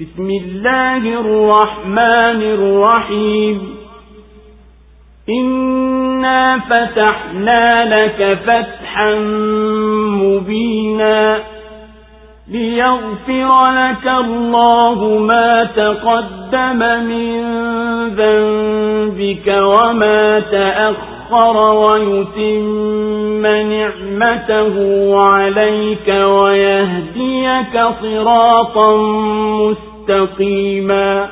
بسم الله الرحمن الرحيم. إنا فتحنا لك فتحا مبينا. ليغفر لك الله ما تقدم من ذنبك وما تأخر ويتم نعمته عليك ويهديك صراطا مستقيما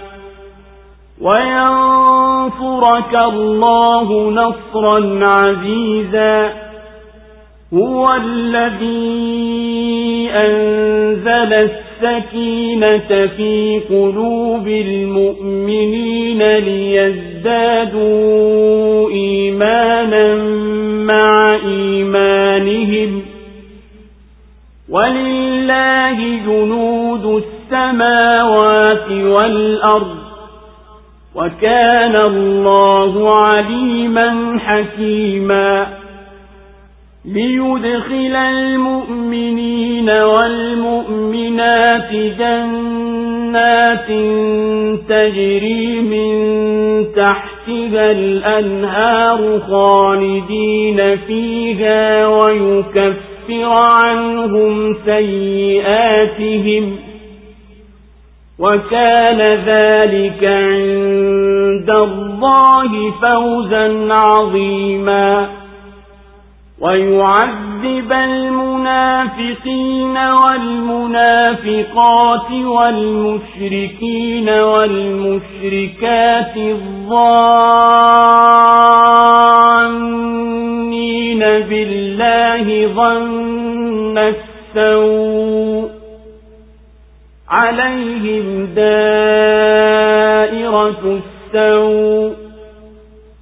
وينصرك الله نصرا عزيزا هو الذي أنزل السكينة في قلوب المؤمنين ليزدادوا إيمانا مع إيمانهم ولله جنود السماوات والأرض وكان الله عليما حكيما ليدخل المؤمنين والمؤمنات جنات تجري من تحتها الأنهار خالدين فيها ويكفر عنهم سيئاتهم وكان ذلك عند الله فوزا عظيما ويعذب المنافقين والمنافقات والمشركين والمشركات الظانين بالله ظن السوء عليهم دائرة السوء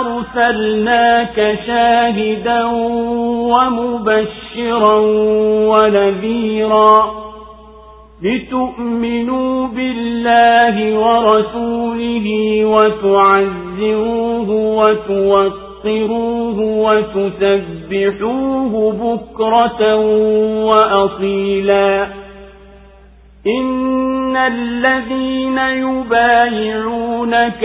أرسلناك شاهدا ومبشرا ونذيرا لتؤمنوا بالله ورسوله وتعزروه وتوقروه وتسبحوه بكرة وأصيلا إن الذين يبايعونك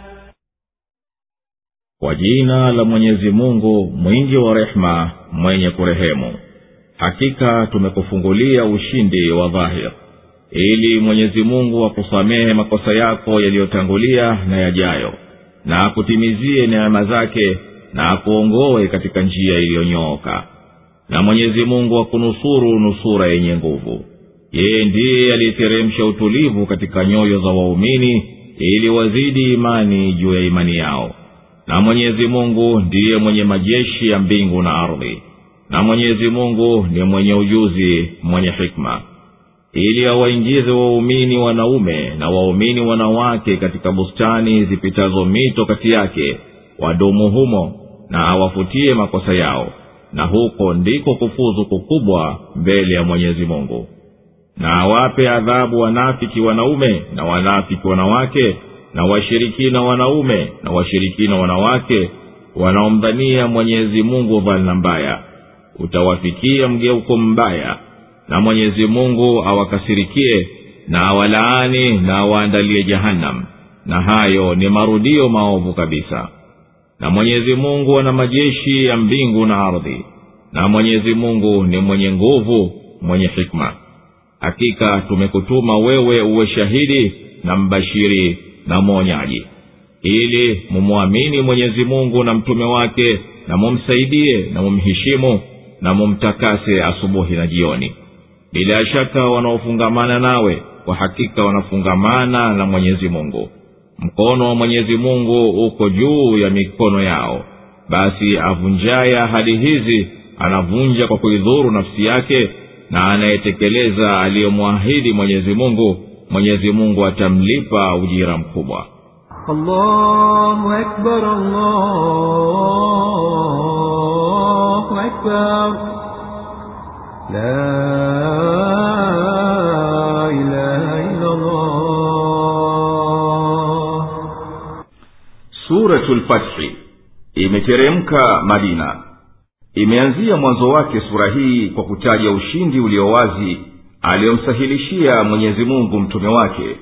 Kwa jina la mwenyezi mungu mwingi wa rehema mwenye kurehemu. Hakika tumekufungulia ushindi wa dhahir. Ili mwenyezi mungu akusamehe makosa yako yaliyotangulia na yajayo na akutimizie neema zake na akuongoe katika njia iliyonyooka. Na mwenyezi mungu akunusuru nusura yenye nguvu. Yeye ndiye aliyeteremsha utulivu katika nyoyo za waumini ili wazidi imani juu ya imani yao na mwenyezi mungu ndiye mwenye majeshi ya mbingu na ardhi. Na mwenyezi mungu ni mwenye ujuzi mwenye hikma. Ili awaingize waumini wanaume na waumini wanawake katika bustani zipitazo mito kati yake wadumu humo na awafutie makosa yao. Na huko ndiko kufuzu kukubwa mbele ya mwenyezi mungu. Na awape adhabu wanafiki wanaume na wanafiki wanawake na washirikina wanaume na washirikina wanawake wanaomdhania mwenyezi mungu dhana mbaya. Utawafikia mgeuko mbaya na mwenyezi mungu awakasirikie na awalaani na awaandalie jahannam. Na hayo ni marudio maovu kabisa. Na mwenyezi mungu ana majeshi ya mbingu na ardhi. Na mwenyezi mungu ni mwenye nguvu mwenye hikma. Hakika tumekutuma wewe uwe shahidi na mbashiri na mwonyaji. Ili mumwamini mwenyezi mungu na mtume wake na mumsaidie na mumheshimu na mumtakase asubuhi na jioni. Bila shaka wanaofungamana nawe kwa hakika wanafungamana na mwenyezi mungu. Mkono wa mwenyezi mungu uko juu ya mikono yao. Basi avunjaye ahadi hizi anavunja kwa kuidhuru nafsi yake na anayetekeleza aliyomwahidi mwenyezi mungu mwenyezi mungu atamlipa ujira mkubwa. Allahu akbar, allahu akbar. La fathi imeteremka madina. Imeanzia mwanzo wake sura hii kwa kutaja ushindi ulio wazi aliyomsahilishia mwenyezi mungu mtume wake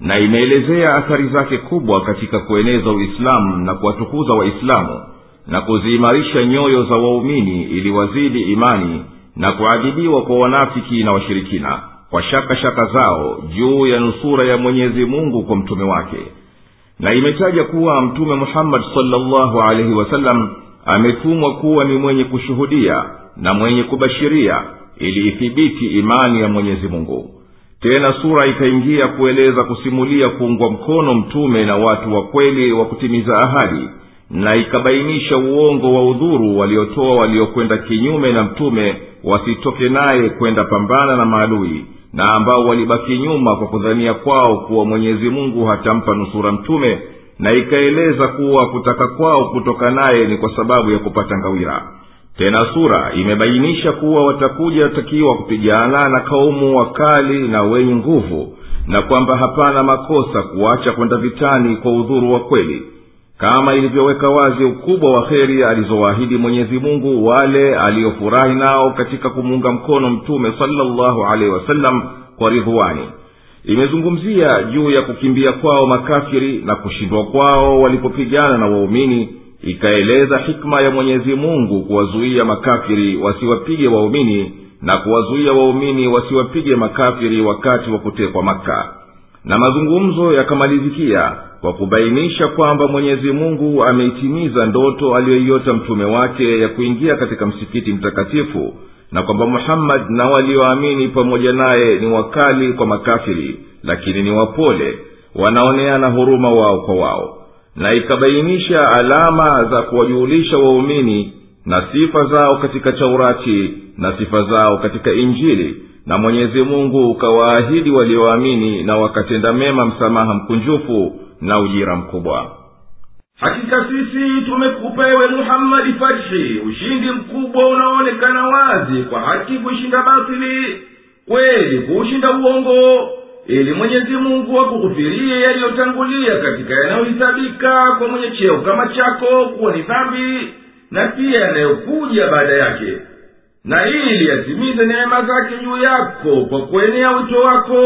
na imeelezea athari zake kubwa katika kueneza uislamu na kuwatukuza waislamu na kuziimarisha nyoyo za waumini ili wazidi imani na kuadhibiwa kwa wanafiki na washirikina kwa shaka shaka zao juu ya nusura ya mwenyezi mungu kwa mtume wake. Na imetaja kuwa mtume muhammadi salllahu alaihi wasallam ametumwa kuwa ni mwenye kushuhudia na mwenye kubashiria ili ithibiti imani ya mwenyezi mungu. Tena sura ikaingia kueleza kusimulia kuungwa mkono mtume na watu wa kweli wa kutimiza ahadi na ikabainisha uongo wa udhuru waliotoa waliokwenda kinyume na mtume wasitoke naye kwenda pambana na maadui na ambao walibaki nyuma kwa kudhania kwao kuwa mwenyezi mungu hatampa nusura mtume na ikaeleza kuwa kutaka kwao kutoka naye ni kwa sababu ya kupata ngawira tena sura imebainisha kuwa watakuja watakiwa kupigana na kaumu wakali na wenye nguvu na kwamba hapana makosa kuacha kwenda vitani kwa udhuru wa kweli kama ilivyoweka wazi ukubwa wa kheri alizowaahidi mwenyezi mungu wale aliyofurahi nao katika kumuunga mkono mtume salllahu alehi wasallam kwa ridhuani imezungumzia juu ya kukimbia kwao makafiri na kushindwa kwao walipopigana na waumini ikaeleza hikma ya mwenyezi mungu kuwazuia makafiri wasiwapige waumini na kuwazuia waumini wasiwapige makafiri wakati wa kutekwa makka. Na mazungumzo yakamalizikia kwa kubainisha kwamba mwenyezi mungu ameitimiza ndoto aliyoiota mtume wake ya kuingia katika msikiti mtakatifu na kwamba muhammadi na walioamini pamoja naye ni wakali kwa makafiri lakini ni wapole wanaoneana huruma wao kwa wao na ikabainisha alama za kuwajuhulisha waumini na sifa zao katika chaurati na sifa zao katika injili na mwenyezi mungu ukawaahidi walioamini na wakatenda mema msamaha mkunjufu na ujira mkubwa. Hakika sisi tumekupa ewe muhammadi fathi ushindi mkubwa unaoonekana wazi kwa haki kuishinda batili kweli kuushinda uongo ili mwenyezi mungu akughufirie yaliyotangulia katika yanayohisabika kwa mwenye cheo kama chako kuwa ni dhambi na pia yanayokuja baada yake. Na ili yatimize neema zake juu yako kwa kuenea wito wako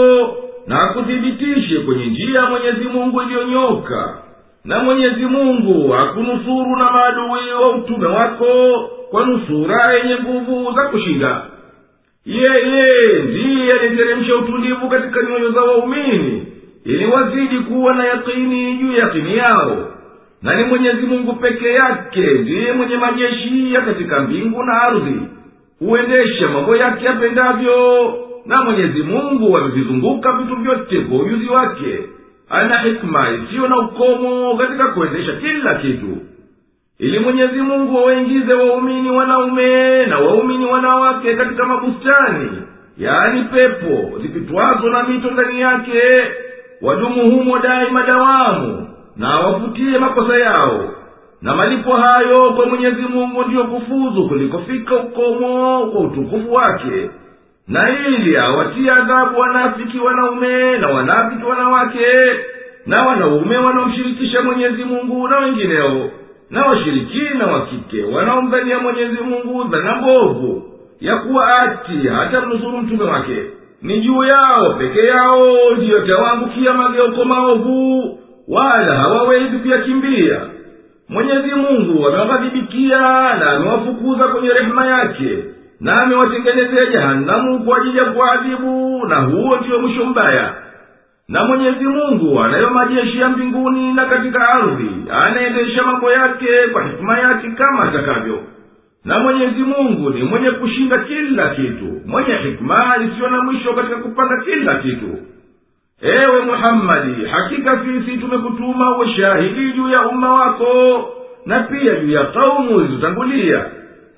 na akuthibitishe kwenye njia ya mwenyezi mungu iliyonyoka na mwenyezi mungu akunusuru na maadui wa utume wako kwa nusura yenye nguvu za kushinda yeye ndiye aliteremsha utulivu katika nyoyo za waumini ili wazidi kuwa na yakini juu yakini yao. Na ni mwenyezi mungu peke yake ndiye mwenye majeshi ya katika mbingu na ardhi. Huendesha mambo yake yapendavyo na mwenyezi mungu amevizunguka vitu vyote kwa ujuzi wake. Ana hikma isiyo na ukomo katika kuendesha kila kitu ili mwenyezi mungu wawaingize waumini wanaume na waumini wanawake katika mabustani yaani pepo zipitwazo na mito ndani yake wadumu humo daima dawamu na wafutie makosa yao. Na malipo hayo kwa mwenyezi mungu ndiyo kufuzu kulikofika ukomo kwa utukufu wake. Na ili awatie adhabu wanafiki wanaume na wanafiki wanawake na wanaume wanaomshirikisha mwenyezi mungu na wengineo na washirikina wa kike wanaomdhania mwenyezi mungu dhana mbovu ya kuwa ati hata mnusuru mtume wake. Ni juu yao peke yao ndiyo tawaangukia mageuko maovu wala hawawezi kuyakimbia. Mwenyezi mungu amewaghadhibikia na amewafukuza kwenye rehema yake na amewatengenezea jehanamu kwa ajili ya kuadhibu na huo ndiyo mwisho mbaya na mwenyezi mungu anayo majeshi ya mbinguni na katika ardhi anaendesha mambo yake kwa hikima yake kama atakavyo na mwenyezi mungu ni mwenye kushinda kila kitu mwenye hikma isiyo na mwisho katika kupanga kila kitu. Ewe muhammadi hakika sisi tumekutuma uwe shahidi juu ya umma wako na pia juu ya kaumu zilizotangulia.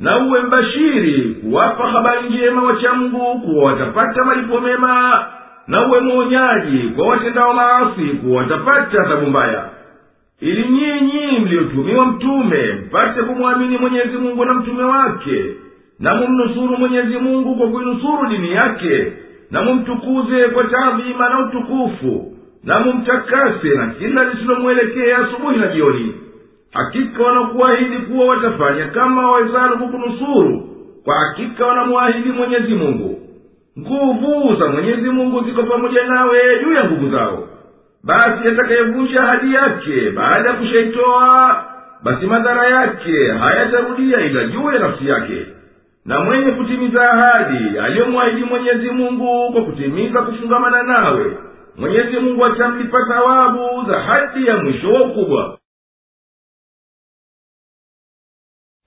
Na uwe mbashiri kuwapa habari njema wachamgu kuwa watapata malipo mema na uwe mwonyaji kwa watendao maasi kuwa watapata tabu mbaya ili nyinyi mliotumiwa mtume mpate kumwamini mwenyezi mungu na mtume wake na mumnusuru mwenyezi mungu kwa kuinusuru dini yake na mumtukuze kwa taadhima na utukufu na mumtakase na kila lisilomwelekea asubuhi na jioni. Hakika wanakuahidi kuwa watafanya kama wawezalo kukunusuru kwa hakika wanamwahidi mwenyezi mungu nguvu za mwenyezi mungu ziko pamoja nawe juu ya nguvu zao. Basi atakayevunja ahadi yake baada ya kushaitoa basi madhara yake hayatarudia ila juu ya nafsi yake. Na mwenye kutimiza ahadi aliyomwahidi mwenyezi mungu kwa kutimiza kufungamana nawe mwenyezi mungu atamlipa thawabu za hadi ya mwisho wa ukubwa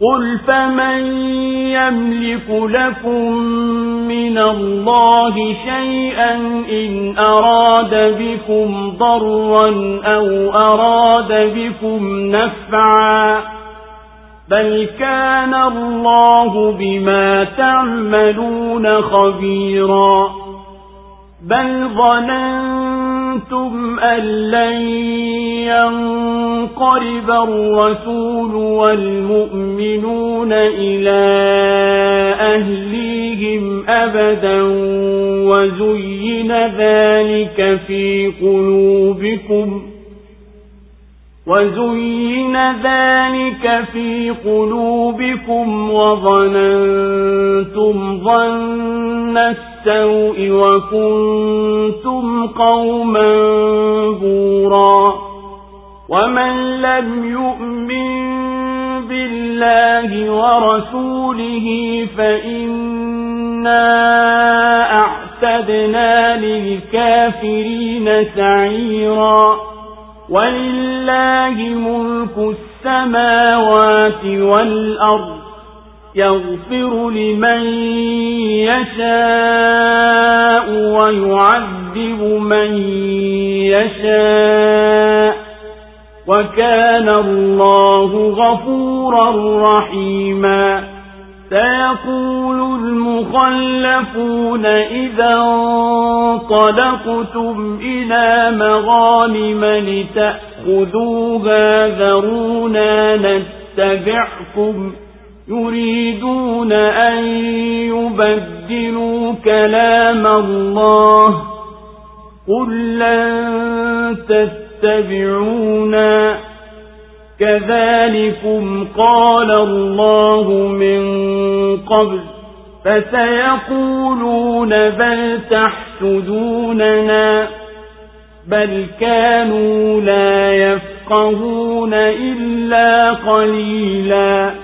قل فمن يملك لكم من الله شيئا إن أراد بكم ضرا أو أراد بكم نفعا بل كان الله بما تعملون خبيرا بل ظننتم أن لن ينقلب الرسول والمؤمنون إلى أهليهم أبدا وزين ذلك في قلوبكم وزين ذلك في قلوبكم وظننتم ظن السوء وكنتم قوما بورا ومن لم يؤمن بالله ورسوله فإنا أعتدنا للكافرين سعيرا ولله ملك السماوات والأرض يغفر لمن يشاء ويعذب من يشاء وكان الله غفورا رحيما سيقول المخلفون إذا انطلقتم إلى مغانم لتأخذوها ذرونا نتبعكم يريدون أن يبدلوا كلام الله قل لن تتبعونا كذلكم قال الله من قبل فسيقولون بل تحسدوننا بل كانوا لا يفقهون إلا قليلا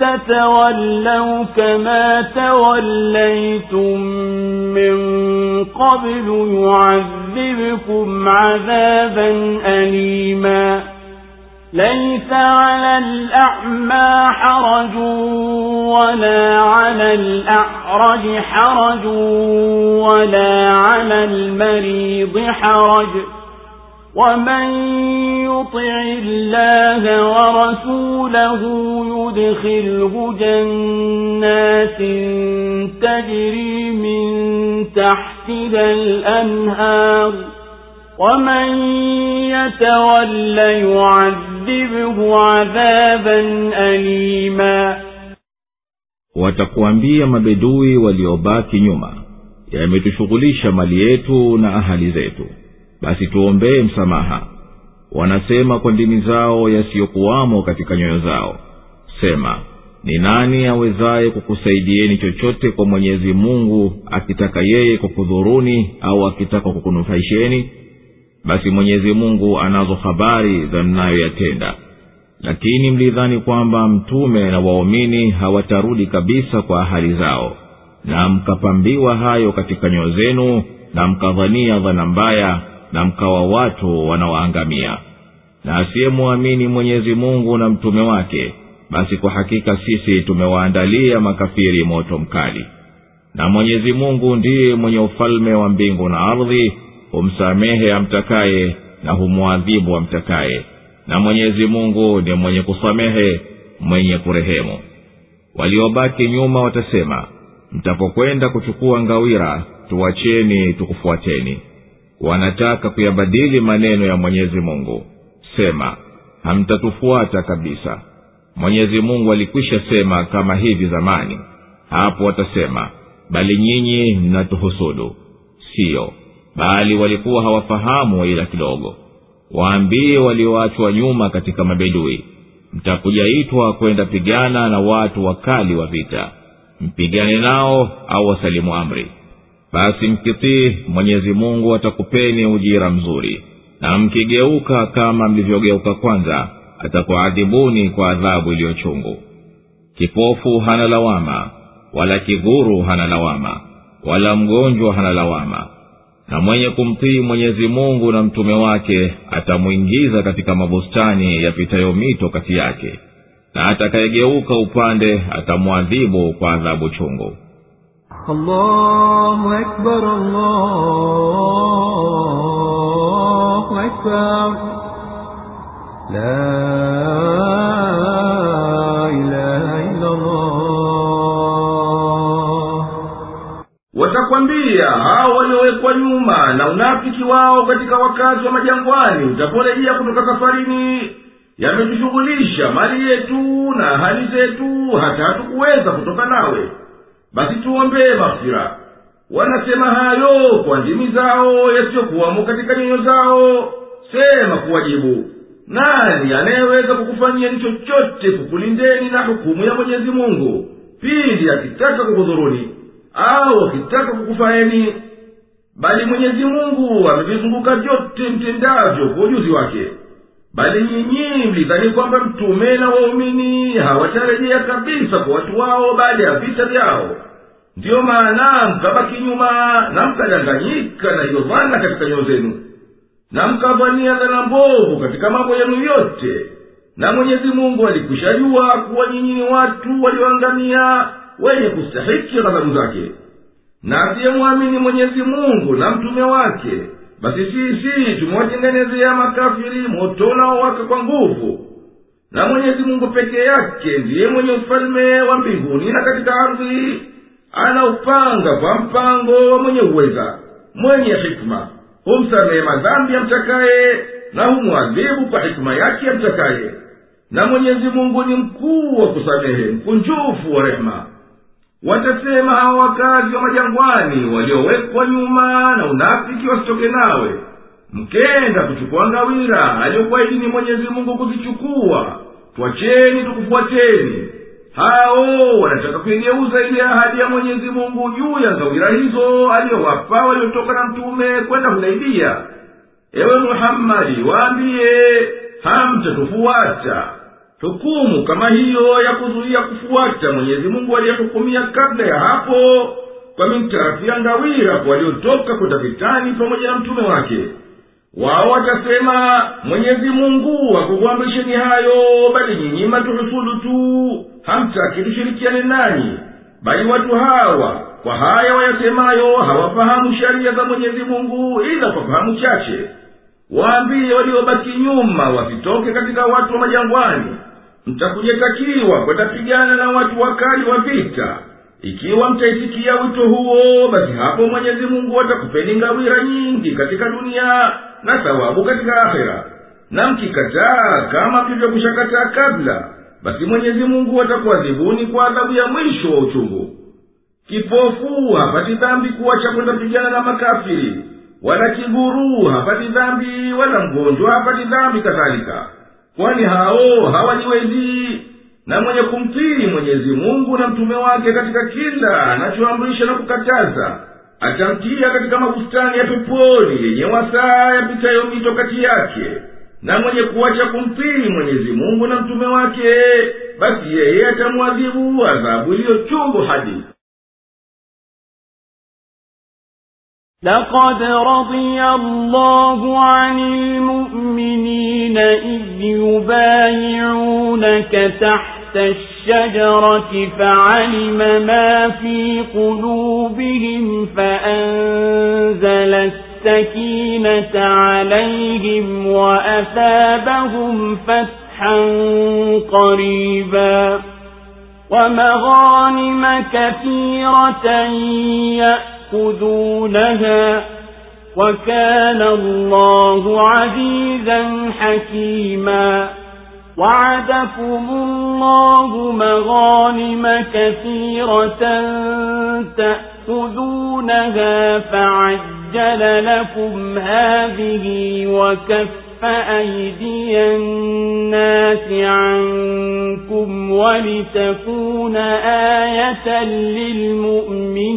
تتولوا كما توليتم من قبل يعذبكم عذابا أليما. ليس على الأعمى حرج ولا على الأعرج حرج ولا على المريض حرج. ومن يطع الله ورسوله يدخله جنات تجري من تحتها الأنهار ومن يتول يعذبه عذابا أليما وتقوانبي مبدوي وليوباك نيوما يعني تشغليش مليئتو نأهل زيتو basi tuombee msamaha. Wanasema kwa ndimi zao yasiyokuwamo katika nyoyo zao. Sema ni nani awezaye kukusaidieni chochote kwa mwenyezi mungu akitaka yeye kukudhuruni au akitaka kukunufaisheni? Basi mwenyezi mungu anazo habari za mnayoyatenda. Lakini mlidhani kwamba mtume na waumini hawatarudi kabisa kwa ahali zao na mkapambiwa hayo katika nyoyo zenu na mkadhania dhana mbaya na mkawa watu wanaoangamia. Na asiyemwamini mwenyezi mungu na mtume wake basi kwa hakika sisi tumewaandalia makafiri moto mkali. Na mwenyezi mungu ndiye mwenye ufalme wa mbingu na ardhi humsamehe amtakaye na humwadhibu amtakaye. Na mwenyezi mungu ni mwenye kusamehe mwenye kurehemu. Waliobaki nyuma watasema mtapokwenda kuchukua ngawira tuwacheni tukufuateni wanataka kuyabadili maneno ya mwenyezi mungu. Sema hamtatufuata kabisa. Mwenyezi mungu alikwisha sema kama hivi zamani. Hapo watasema bali nyinyi mnatuhusudu. Siyo bali walikuwa hawafahamu ila kidogo. Waambie walioachwa nyuma katika mabedui mtakujaitwa kwenda pigana na watu wakali wa vita. Mpigane nao au wasalimu amri basi mkitii mwenyezi mungu atakupeni ujira mzuri. Na mkigeuka kama mlivyogeuka kwanza atakuadhibuni kwa adhabu iliyochungu kipofu hana lawama wala kiguru hana lawama wala mgonjwa hana lawama. Na mwenye kumtii mwenyezi mungu na mtume wake atamwingiza katika mabustani yapitayo mito kati yake. Na atakayegeuka upande atamwadhibu kwa adhabu chungu الله أكبر الله أكبر لا إله إلا الله watakwambia hao waliowekwa nyuma na unafiki wao katika wakazi wa majangwani utaporejea kutoka safarini yametushughulisha mali yetu na hali zetu hata hatukuweza kutoka nawe basi tuombee maghfira. Wanasema hayo kwa ndimi zao yasiyokuwamo katika nyoyo zao. Sema kuwajibu. Nani anayeweza kukufanyeni chochote kukulindeni na hukumu ya mwenyezi mungu? Pindi akitaka kukudhuruni au akitaka kukufaeni. Bali mwenyezi mungu amevizunguka vyote mtendavyo kwa ujuzi wake. Bali nyinyi mlidhani kwamba mtume na waumini hawatarejea kabisa kwa watu wao baada ya vita vyao ndiyo maana mkabaki nyuma na mkadanganyika na hiyo dhana katika nyoyo zenu na mkavania dhana mbovu katika mambo yenu yote. Na mwenyezi mungu alikwishajua kuwa nyinyi ni watu walioangamia wenye kustahiki ghadhabu zake. Na asiyemwamini mwenyezi mungu na mtume wake basi sisi tumewatengenezea makafiri moto unaowaka kwa nguvu. Na mwenyezi mungu peke yake ndiye mwenye ufalme wa mbinguni na katika ardhi anaupanga kwa mpango wa mwenye uweza mwenye hikma. Humsamehe madhambi amtakaye na humwadhibu kwa hikima yake amtakaye na mwenyezi mungu ni mkuu wa kusamehe mkunjufu wa rehema. Watasema hawa wakazi wa majangwani waliowekwa nyuma na unafiki wasitoke nawe. Mkenda kuchukua ngawira aliyokuahidini mwenyezi mungu kuzichukua. Twacheni tukufuateni hao wanataka kuigeuza ile ahadi ya mwenyezi mungu juu ya zawira hizo aliyowapa waliotoka na mtume kwenda hudaibia. Ewe muhammadi waambiye hamtatufuata. Hukumu kama hiyo ya kuzuia kufuata mwenyezi mungu aliyehukumia kabla ya hapo kwa mintarafu ya ngawira waliotoka kwenda vitani pamoja na mtume wake wao watasema mwenyezi mungu akukuamrisheni hayo bali nyinyi matuhusulu tu. Hamtaki tushirikiane nanyi. Bali watu hawa kwa haya wayasemayo hawafahamu sharia za mwenyezi mungu ila kwa fahamu chache. Waambie waliobaki nyuma wasitoke katika watu wa majangwani. Mtakujetakiwa kwenda pigana na watu wakali wa vita ikiwa mtaitikia wito huo basi hapo mwenyezi mungu atakupeni ngawira nyingi katika dunia na thawabu katika akhera. Na mkikataa kama vivyokushakataa kabla basi mwenyezi mungu atakuadhibuni kwa adhabu ya mwisho wa uchungu. Kipofu hapati dhambi kuwacha kwenda pigana na makafiri wala kiguru hapati dhambi wala mgonjwa hapati dhambi kadhalika. Kwani hao hawajiwezi na mwenye kumtii mwenyezi mungu na mtume wake katika kila anachoamrisha na kukataza atamtia katika mabustani ya peponi yenye wasaa yapitayo mito kati yake na mwenye kuwacha kumtii mwenyezi mungu na mtume wake basi yeye atamwadhibu adhabu iliyo chungu hadi لقد رضي الله عن المؤمنين إذ يبايعونك تحت الشجرة فعلم ما في قلوبهم فأنزل السكينة عليهم وأثابهم فتحا قريبا ومغانم كثيرة يأخذونها وكان الله عزيزا حكيما وعدكم الله مغانم كثيرة تأخذونها فعجل لكم هذه وكف أيدي الناس عنكم ولتكون آية للمؤمنين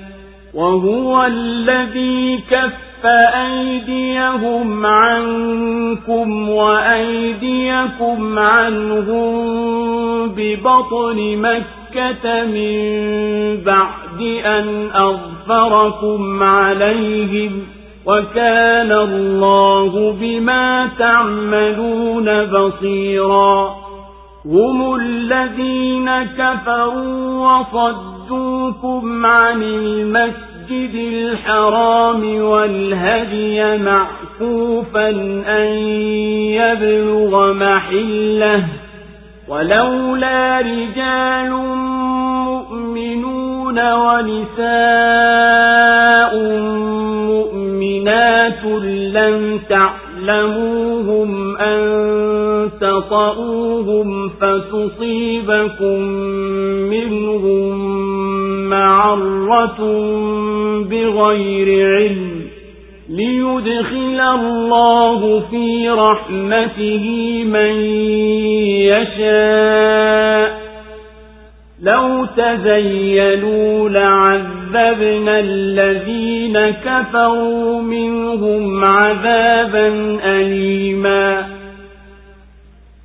وهو الذي كف أيديهم عنكم وأيديكم عنهم ببطن مكة من بعد أن أظفركم عليهم وكان الله بما تعملون بصيرا هم الذين كفروا وصدوكم عن المسجد الحرام والهدي معكوفا أن يبلغ محله ولولا رجال مؤمنون ونساء مؤمنات لم تعلموهم أن تطؤوهم فتصيبكم منهم معرة بغير علم ليدخل الله في رحمته من يشاء. لو تزيلوا لعذبنا الذين كفروا منهم عذابا أليما.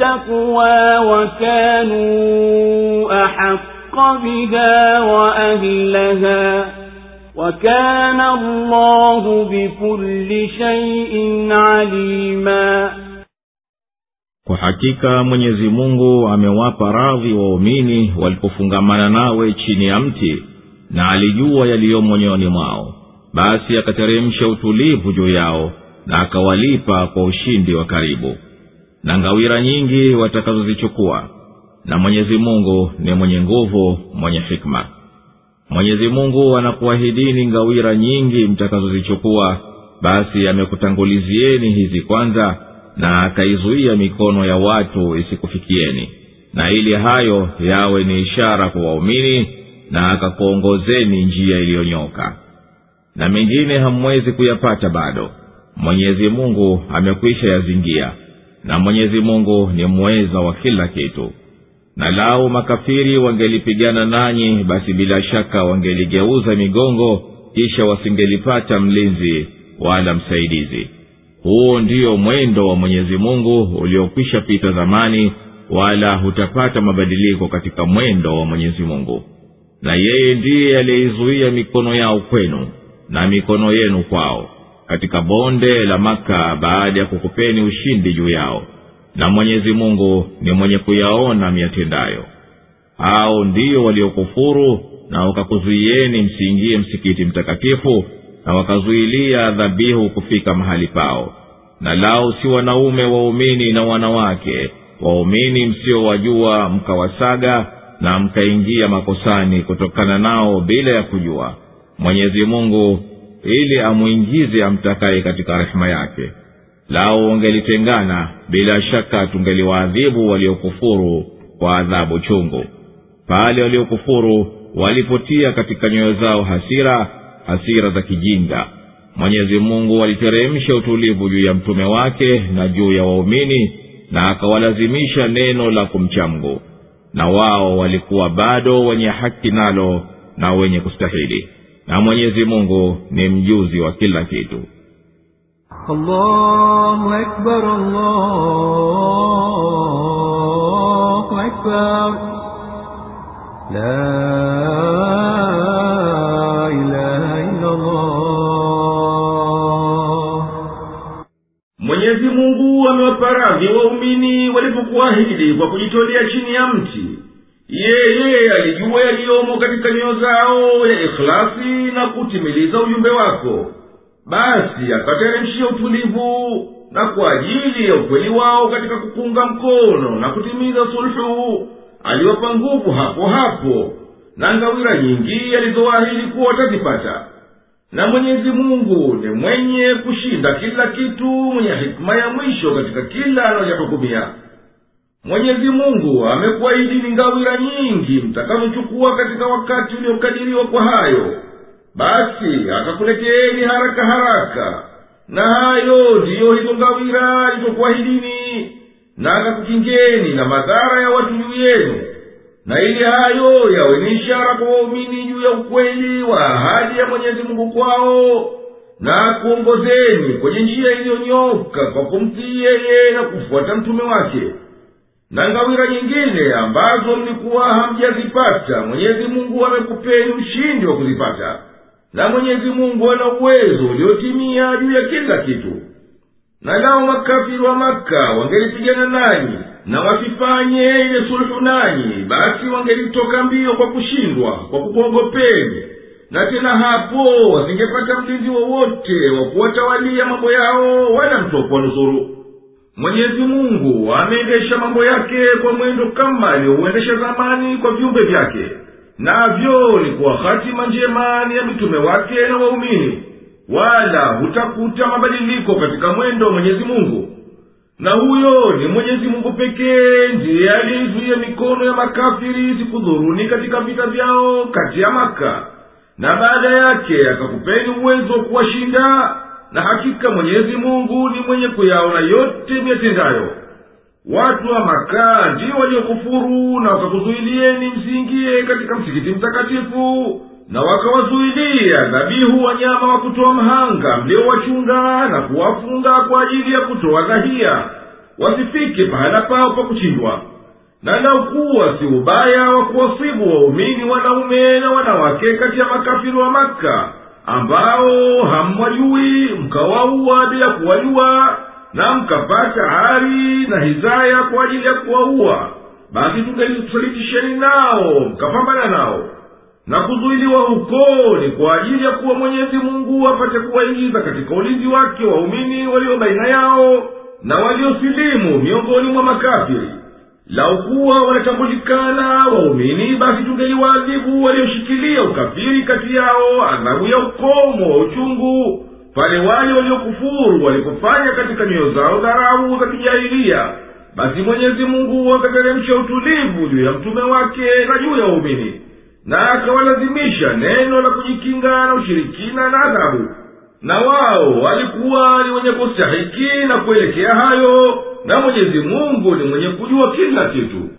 التقوى وكانوا أحق بها وأهلها وكان الله بكل شيء عليما kwa hakika mwenyezi mungu amewapa radhi waumini walipofungamana nawe chini ya mti na alijua yaliyomo nyoyoni mwao basi akateremsha utulivu juu yao na akawalipa kwa ushindi wa karibu na ngawira nyingi watakazozichukua na mwenyezi mungu ni mwenye nguvu mwenye hikma. Mwenyezi mungu anakuahidini ngawira nyingi mtakazozichukua basi amekutangulizieni hizi kwanza na akaizuia mikono ya watu isikufikieni. Na ili hayo yawe ni ishara kwa waumini na akakuongozeni njia iliyonyoka na mengine hamwezi kuyapata bado. Mwenyezi mungu amekwisha yazingia na mwenyezi mungu ni mweza wa kila kitu. Na lau makafiri wangelipigana nanyi basi bila shaka wangeligeuza migongo kisha wasingelipata mlinzi wala msaidizi. Huo ndio mwendo wa mwenyezi mungu uliokwisha pita zamani wala hutapata mabadiliko katika mwendo wa mwenyezi mungu. Na yeye ndiye aliyeizuia mikono yao kwenu na mikono yenu kwao katika bonde la maka baada ya kukupeni ushindi juu yao. Na mwenyezi mungu ni mwenye kuyaona miyatendayo hao ndiyo waliokufuru na wakakuzuieni msiingie msikiti mtakatifu na wakazuilia dhabihu kufika mahali pao. Na lao si wanaume waumini na wanawake waumini msiowajua mkawasaga na mkaingia makosani kutokana nao bila ya kujua. Mwenyezi mungu ili amwingize amtakaye katika rehema yake. Lao wangelitengana bila shaka tungeliwaadhibu waliokufuru kwa adhabu chungu. Pale waliokufuru walipotia katika nyoyo zao hasira hasira za kijinga. Mwenyezi mungu aliteremsha utulivu juu ya mtume wake na juu ya waumini na akawalazimisha neno la kumcha mgu na wao walikuwa bado wenye haki nalo na wenye kustahili na mwenyezi mungu ni mjuzi wa kila kitu allahu akbar, allahu akbar. La ilaha illallah. mwenyezi mungu amewaparadhi waumini walipokuahidi kwa kujitolea chini ya mti yeye alijua yaliyomo katika nyoyo zao ya ikhlasi na kutimiliza ujumbe wako. Basi akateremshia utulivu na kwa ajili ya ukweli wao katika kukunga mkono na kutimiza sulhu aliwapa nguvu hapo hapo na ngawira nyingi alizoahidi kuwa watazipata. Na mwenyezi mungu ni mwenye kushinda kila kitu mwenye hikima ya mwisho katika kila analojahukumia mwenyezi mungu amekuahidini ngawira nyingi mtakazochukua katika wakati uliokadiriwa kwa hayo. Basi akakuleteeni haraka haraka. Na hayo ndiyo hizo ngawira alizokuahidini na akakukingeni na madhara ya watu juu yenu. Na ili hayo yawe ni ishara kwa waumini juu ya ukweli wa ahadi ya mwenyezi mungu kwao na kuongozeni kwenye njia iliyonyoka kwa kumtii yeye na kufuata mtume wake na ngawira nyingine ambazo mlikuwa hamjazipata mwenyezi mungu amekupeni ushindi wa kuzipata. Na mwenyezi mungu ana uwezo uliotimia juu ya kila kitu. Na lao makafiri wa maka wangelipigana nanyi na wasifanye ile suluhu nanyi basi wangelitoka mbio kwa kushindwa kwa kukuogopeni. Na tena hapo wasingepata mlinzi wowote wa kuwatawalia mambo yao wala mtu wa kuwanusuru mwenyezi mungu ameendesha mambo yake kwa mwendo kama aliyouendesha zamani kwa viumbe vyake. Navyo ni kuwa hatima njemani ya mitume wake na waumini. Wala hutakuta mabadiliko katika mwendo wa mwenyezi mungu. Na huyo ni mwenyezi mungu pekee ndiye aliyeizuia mikono ya makafiri sikudhuruni katika vita vyao kati ya maka na baada yake akakupeni uwezo wa kuwashinda na hakika mwenyezi mungu ni mwenye kuyaona yote miyatendayo watu wa makaa ndio waliokufuru na wakakuzuilieni msiingie katika msikiti mtakatifu na wakawazuilia dhabihu wanyama wa kutoa mhanga mliowachunga na kuwafunga kwa ajili ya kutoa dhahia. Wasifike pahala pao pa kuchindwa na laukuwa si ubaya wa kuwasibu waumini wanaume na wanawake kati ya makafiri wa maka ambao hamwajui mkawaua bila kuwajua na mkapata hari na hizaya kwa ajili ya kuwaua. Basi tungelikusalitisheni nao mkapambana nao na kuzuiliwa huko ni kwa ajili ya kuwa mwenyezi mungu apate kuwaingiza katika ulinzi wake waumini walio baina yao na waliosilimu miongoni mwa makafiri laukuwa wanatambulikana waumini basi tungeliwaadhibu walioshikilia ukafiri kati yao adhabu ya ukomo wa uchungu. Pale wale waliokufuru walipofanya katika nyoyo zao dharau za kijahilia basi mwenyezi mungu akateremsha utulivu juu ya mtume wake na juu ya waumini na akawalazimisha neno la kujikinga na ushirikina na adhabu. Na wao walikuwa ni wenye kustahiki na kuelekea hayo na mwenyezi mungu ni mwenye kujua kila kitu.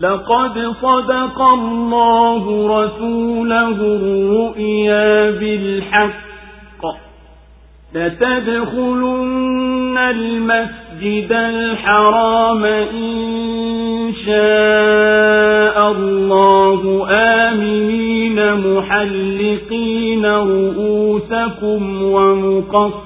لقد صدق الله رسوله الرؤيا بالحق لتدخلن المسجد الحرام إن شاء الله آمنين محلقين رؤوسكم ومقصرين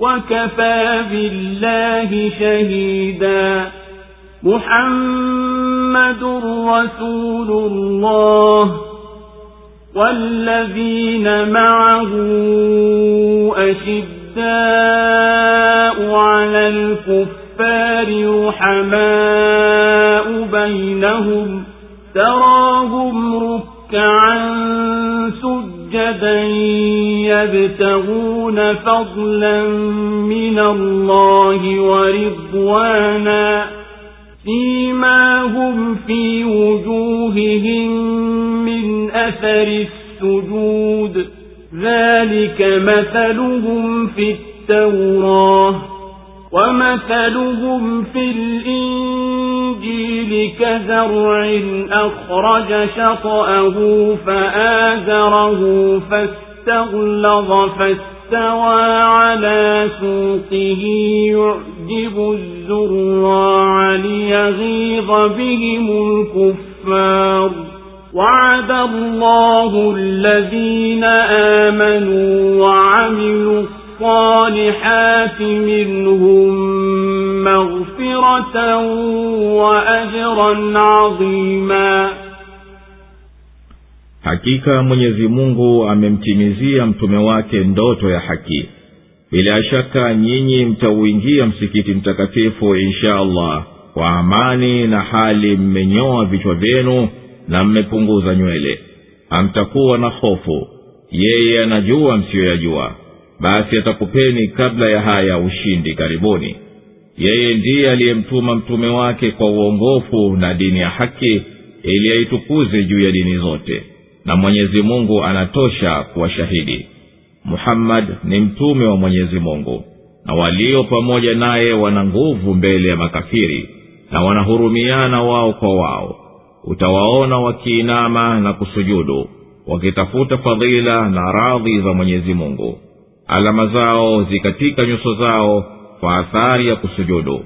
وكفى بالله شهيدا. محمد رسول الله. والذين معه أشداء على الكفار رحماء بينهم تراهم ركعا سجدا يبتغون فضلا من الله ورضوانا سيماهم في وجوههم من أثر السجود. ذلك مثلهم في التوراة. ومثلهم في الإنجيل كزرع أخرج شطأه فآزره فاستغلظ فاستوى على سوقه يعجب الزراع ليغيظ بهم الكفار وعد الله الذين آمنوا وعملوا الصالحات منهم مغفرة وأجرا عظيما hakika mwenyezi mungu amemtimizia mtume wake ndoto ya haki bila shaka nyinyi mtauingia msikiti mtakatifu insha allah kwa amani na hali mmenyoa vichwa vyenu na mmepunguza nywele hamtakuwa na hofu yeye anajua msiyoyajua basi atakupeni kabla ya haya ushindi karibuni yeye ndiye aliyemtuma mtume wake kwa uongofu na dini ya haki ili aitukuze juu ya dini zote. Na mwenyezi mungu anatosha kuwa shahidi. Muhammad ni mtume wa mwenyezi mungu. Na walio pamoja naye wana nguvu mbele ya makafiri na wanahurumiana wao kwa wao. Utawaona wakiinama na kusujudu wakitafuta fadhila na radhi za mwenyezi mungu. Alama zao zikatika nyuso zao kwa athari ya kusujudu.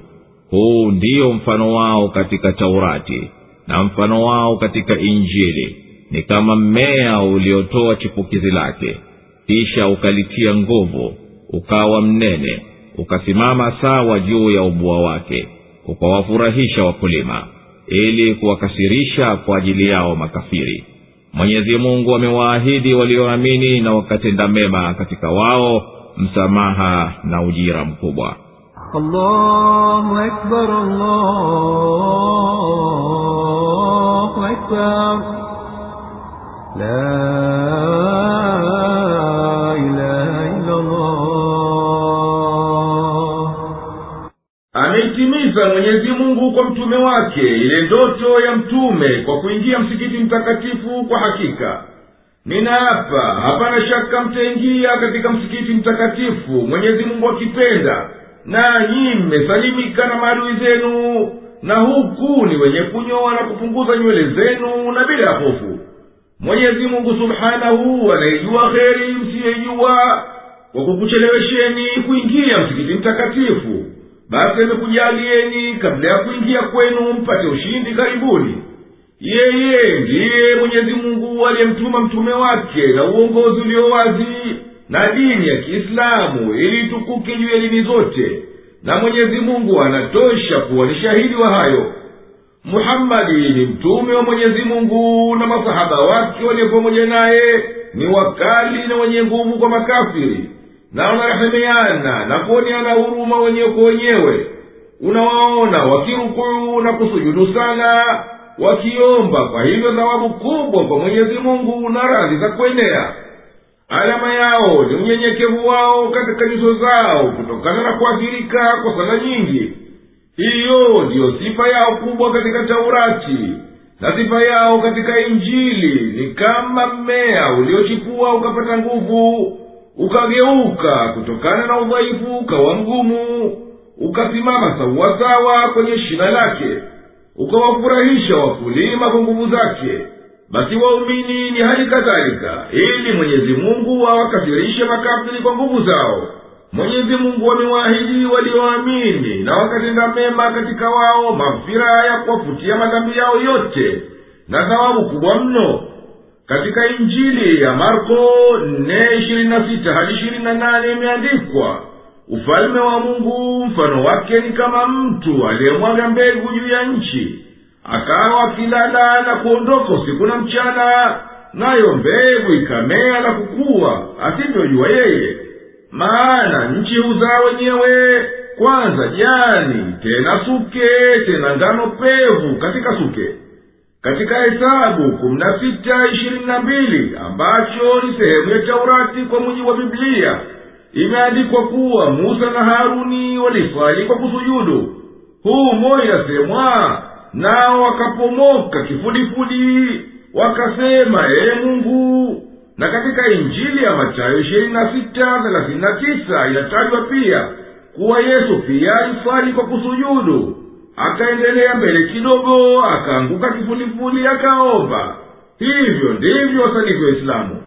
Huu ndiyo mfano wao katika taurati na mfano wao katika injili. Ni kama mmea uliotoa chipukizi lake kisha ukalitia nguvu ukawa mnene ukasimama sawa juu ya ubua wake ukawafurahisha wakulima ili kuwakasirisha kwa ajili yao makafiri. Mwenyezi mungu amewaahidi walioamini na wakatenda mema katika wao msamaha na ujira mkubwa الله أكبر الله أكبر لا إله إلا الله ameitimiza mwenyezi mungu kwa mtume wake ile ndoto ya mtume kwa kuingia msikiti mtakatifu kwa hakika ninaapa hapana shaka mtaingia katika msikiti mtakatifu mwenyezi mungu akipenda nanyi mmesalimika na maadui zenu na huku ni wenye kunyoa na kupunguza nywele zenu na bila ya hofu. Mwenyezi mungu subhanahu anaijua kheri msiyeijua kwa kukuchelewesheni kuingia msikiti mtakatifu. Basi amekujalieni kabla ya kuingia kwenu mpate ushindi karibuni. Yeye ndiye mwenyezi mungu aliyemtuma mtume wake na uongozi ulio wazi na dini ya kiislamu ilitukuke juu ya dini zote na mwenyezi mungu anatosha kuwa ni shahidi wa hayo. Muhammadi ni mtume wa mwenyezi mungu na masahaba wake walio pamoja naye ni wakali na wenye nguvu kwa makafiri na wanarehemeana na kuoneana huruma wenyewe kwa wenyewe. Unawaona wakirukuu na kusujudu sana wakiomba kwa hivyo thawabu kubwa kwa mwenyezi mungu na radhi za kuenea alama yao ni unyenyekevu wao katika nyuso zao kutokana na kuathirika kwa sala nyingi. Hiyo ndiyo sifa yao kubwa katika taurati na sifa yao katika injili. Ni kama mmea uliochipua ukapata nguvu ukageuka kutokana na udhaifu ukawa mgumu ukasimama sawasawa kwenye shina lake ukawafurahisha wakulima kwa nguvu zake basi waumini ni hali kadhalika. Ili mwenyezi mungu awakasirishe makafiri kwa nguvu zao. Mwenyezi mungu amewaahidi walioamini na wakatenda mema katika wao mafira ya kuwafutia madhambi yao yote na thawabu kubwa mno. Katika injili ya marko nne ishirini na sita hadi ishirini na nane imeandikwa ufalme wa mungu mfano wake ni kama mtu aliyemwaga mbegu juu ya nchi akawa akilala na kuondoka usiku na mchana nayo mbegu ikamea na kukuwa asivyojua yeye. Maana nchi huzaa wenyewe kwanza jani tena suke tena ngano pevu katika suke. Katika hesabu kumi na sita ishirini na mbili ambacho ni sehemu ya taurati kwa mujibu wa biblia imeandikwa kuwa musa na haruni walifali kwa kusujudu. Humo inasemwa nao wakapomoka kifudifudi wakasema ee mungu na katika injili ya matayo ishirini na sita thelathini na tisa inatajwa pia kuwa yesu pia aliswali kwa kusujudu akaendelea mbele kidogo akaanguka kifulifuli akaomba hivyo ndivyo wasalivyo islamu